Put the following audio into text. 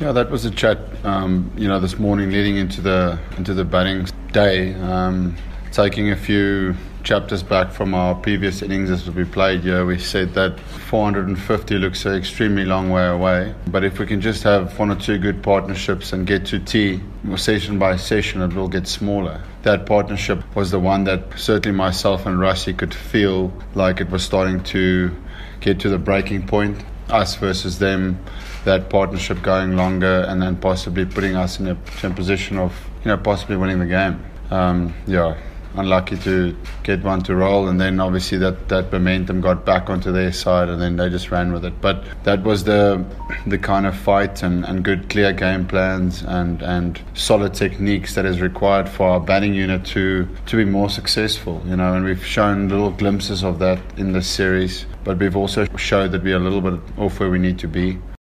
Yeah, that was a chat. Um, you know, this morning leading into the into the batting day, um, taking a few chapters back from our previous innings as we played here, we said that 450 looks an extremely long way away. But if we can just have one or two good partnerships and get to tea session by session, it will get smaller. That partnership was the one that certainly myself and Rassie could feel like it was starting to get to the breaking point. Us versus them, that partnership going longer and then possibly putting us in a, in a position of you know possibly winning the game. Um, yeah, unlucky to get one to roll, and then obviously that, that momentum got back onto their side, and then they just ran with it. But that was the the kind of fight and, and good clear game plans and, and solid techniques that is required for our batting unit to to be more successful. You know, and we've shown little glimpses of that in this series, but we've also showed that we're a little bit off where we need to be.